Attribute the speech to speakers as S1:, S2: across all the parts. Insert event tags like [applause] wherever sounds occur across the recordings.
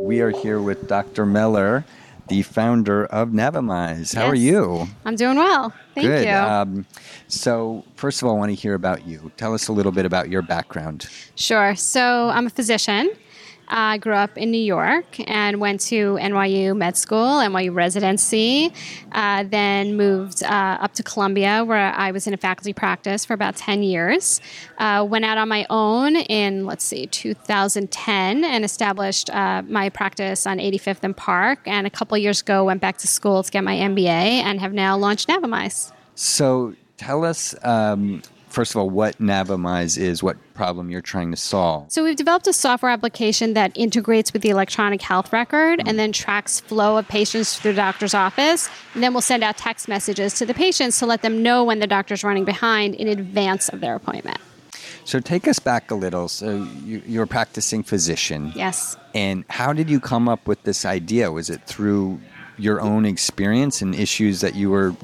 S1: We are here with Dr. Meller, the founder of Navimize. How are you?
S2: I'm doing well. Thank
S1: Good.
S2: you.
S1: Um, so, first of all, I want to hear about you. Tell us a little bit about your background.
S2: sure. So I'm a physician. I grew up in New York and went to NYU med school, NYU residency, uh, then moved uh, up to Columbia where I was in a faculty practice for about 10 years. Uh, went out on my own in, let's see, 2010 and established uh, my practice on 85th and Park. And a couple years ago, went back to school to get my MBA and have now launched Navimize.
S1: So, tell us, um, first of all, what Navimize is, what problem you're trying to solve.
S2: So we've developed a software application that integrates with the electronic health record and then tracks flow of patients through the doctor's office. And then we'll send out text messages to the patients to let them know when the doctor's running behind in advance of their appointment.
S1: So, take us back a little. So, you, you're a practicing physician.
S2: Yes.
S1: And how did you come up with this idea? Was it through your own experience and issues that you were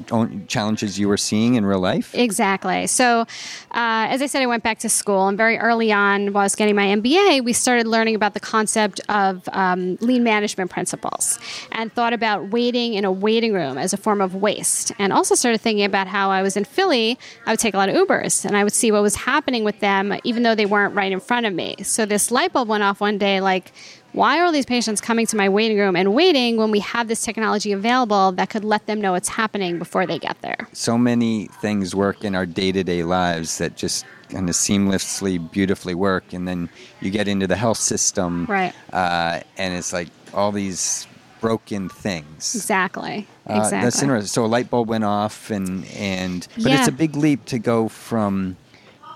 S1: challenges you were seeing in real life?
S2: Exactly. So, uh, as I said, I went back to school, and very early on, while I was getting my MBA, we started learning about the concept of um, lean management principles and thought about waiting in a waiting room as a form of waste. And also started thinking about how I was in Philly, I would take a lot of Ubers and I would see what was happening with them, even though they weren't right in front of me. So, this light bulb went off one day like, why are all these patients coming to my waiting room and waiting when we have this technology available that could let them know what's happening before they get there?
S1: so many things work in our day-to-day lives that just kind of seamlessly beautifully work and then you get into the health system
S2: Right.
S1: uh, and it's like all these broken things
S2: Exactly.
S1: Uh,
S2: Exactly.
S1: that's interesting so a light bulb went off and and but it's a big leap to go from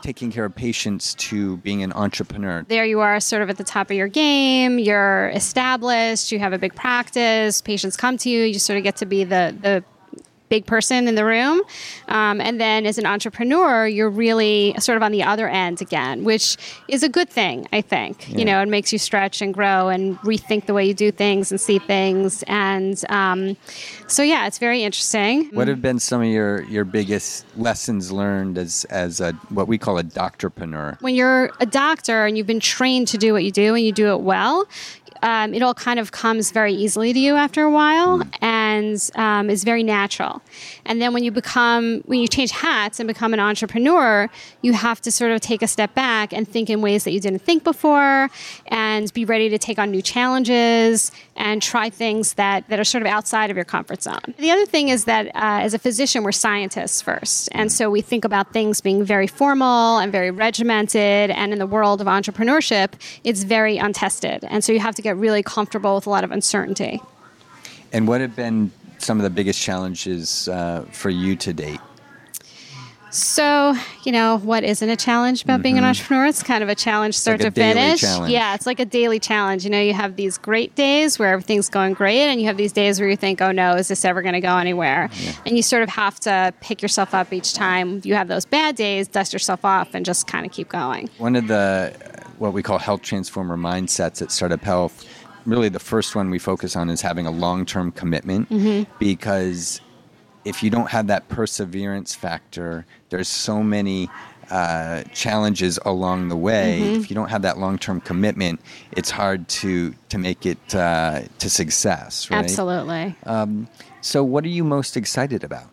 S1: taking care of patients to being an entrepreneur
S2: there you are, sort of at the top of your game. You're established. You have a big practice. Patients come to you. You sort of get to be the the big person in the room. Um, and then as an entrepreneur, you're really sort of on the other end again, which is a good thing, I think. You know, it makes you stretch and grow and rethink the way you do things and see things. And um, so, yeah, it's very interesting.
S1: What have been some of your, your biggest lessons learned as as a what we call a doctorpreneur?
S2: when you're a doctor and you've been trained to do what you do and you do it well, um, it all kind of comes very easily to you after a while and um, is very natural. And then when you become, when you change hats and become an entrepreneur, you have to sort of take a step back and think in ways that you didn't think before and be ready to take on new challenges and try things that, that are sort of outside of your comfort zone. The other thing is that uh, as a physician, we're scientists first. And so we think about things being very formal and very regimented. And in the world of entrepreneurship, it's very untested. And so you have to get really comfortable with a lot of uncertainty.
S1: And what have been some of the biggest challenges uh, for you to date?
S2: So, you know, what isn't a challenge about being an entrepreneur? It's kind of a challenge start
S1: Mm-hmm. like a
S2: to
S1: daily
S2: finish.
S1: challenge.
S2: Yeah, it's like a daily challenge. You know, you have these great days where everything's going great, and you have these days where you think, oh no, is this ever going to go anywhere? And you sort of have to pick yourself up each time you have those bad days, dust yourself off, and just kind of keep going.
S1: One of the what we call health transformer mindsets at Startup Health, really the first one we focus on is having a long term commitment because if you don't have that perseverance factor, there's so many uh, challenges along the way. If you don't have that long term commitment, it's hard to to make it uh, to success. Right?
S2: Absolutely.
S1: So, what are you most excited about?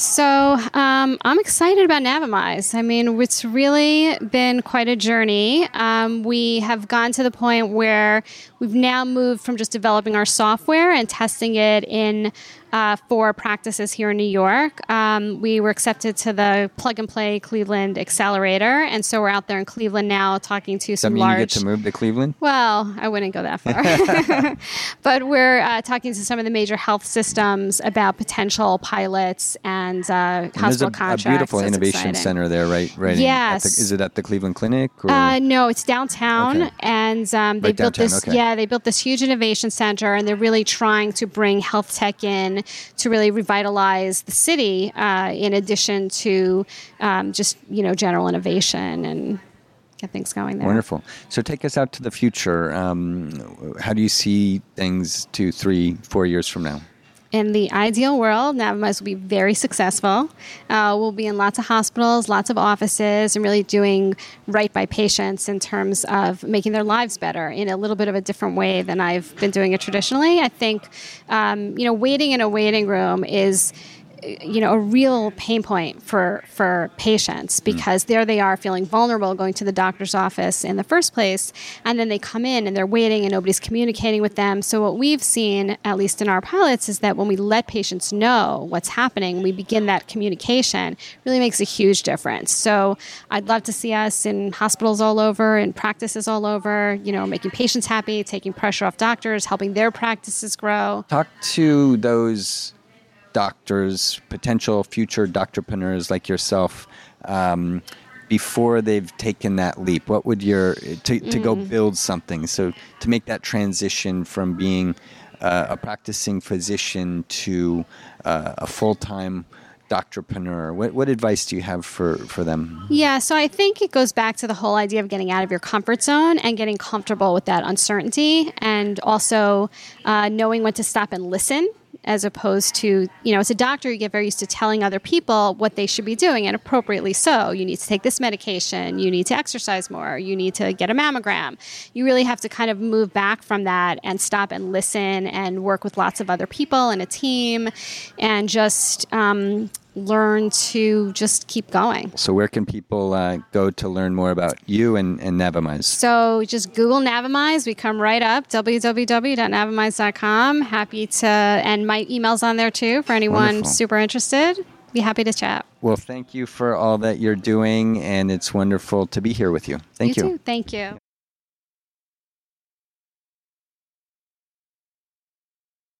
S2: So um, I'm excited about Navimize. I mean, it's really been quite a journey. Um, we have gone to the point where we've now moved from just developing our software and testing it in uh, four practices here in New York. Um, we were accepted to the Plug and Play Cleveland Accelerator, and so we're out there in Cleveland now talking to
S1: Does that
S2: some
S1: mean
S2: large.
S1: you get to move to Cleveland?
S2: Well, I wouldn't go that far. [laughs] but we're uh, talking to some of the major health systems about potential pilots and uh,
S1: And there's
S2: hospital
S1: a, a
S2: contracts.
S1: beautiful
S2: It's
S1: innovation
S2: exciting.
S1: center there, right? Right. in-
S2: Yes.
S1: the- is it at the Cleveland Clinic? Or?
S2: Uh, no, it's downtown,
S1: Okay.
S2: and um, they
S1: Right
S2: built
S1: downtown,
S2: this.
S1: okay.
S2: Yeah, they built this huge innovation center, and they're really trying to bring health tech in to really revitalize the city. Uh, in addition to um, just you know general innovation and get things going there.
S1: Wonderful. So take us out to the future. Um, how do you see things two, three, four years from now?
S2: In the ideal world, Navimize will be very successful. Uh, we'll be in lots of hospitals, lots of offices, and really doing right by patients in terms of making their lives better in a little bit of a different way than I've been doing it traditionally. I think, um, you know, waiting in a waiting room is you know a real pain point for for patients hmm. because mm. there they are feeling vulnerable going to the doctor's office in the first place and then they come in and they're waiting and nobody's communicating with them so what we've seen at least in our pilots is that when we let patients know what's happening we begin that communication really makes a huge difference so i'd love to see us in hospitals all over and practices all over you know making patients happy taking pressure off doctors helping their practices grow
S1: talk to those doctors, potential future doctorpreneurs like yourself, um, before they've taken that leap? What would your to, to mm. go build something? So to make that transition from being uh, a practicing physician to uh, a full time doctorpreneur what, what advice do you have for, for them
S2: yeah so i think it goes back to the whole idea of getting out of your comfort zone and getting comfortable with that uncertainty and also uh, knowing when to stop and listen as opposed to, you know, as a doctor, you get very used to telling other people what they should be doing, and appropriately so. You need to take this medication, you need to exercise more, you need to get a mammogram. You really have to kind of move back from that and stop and listen and work with lots of other people and a team and just um, learn to just keep going.
S1: So, where can people uh, go to learn more about you and, and Navimize?
S2: So, just Google Navimize. We come right up, www.navimize.com. Happy to, and my email's on there too for anyone Wonderful. super interested. Be happy to chat.
S1: Well, thank you for all that you're doing, and it's wonderful to be here with you. Thank
S2: you.
S1: you.
S2: Thank you.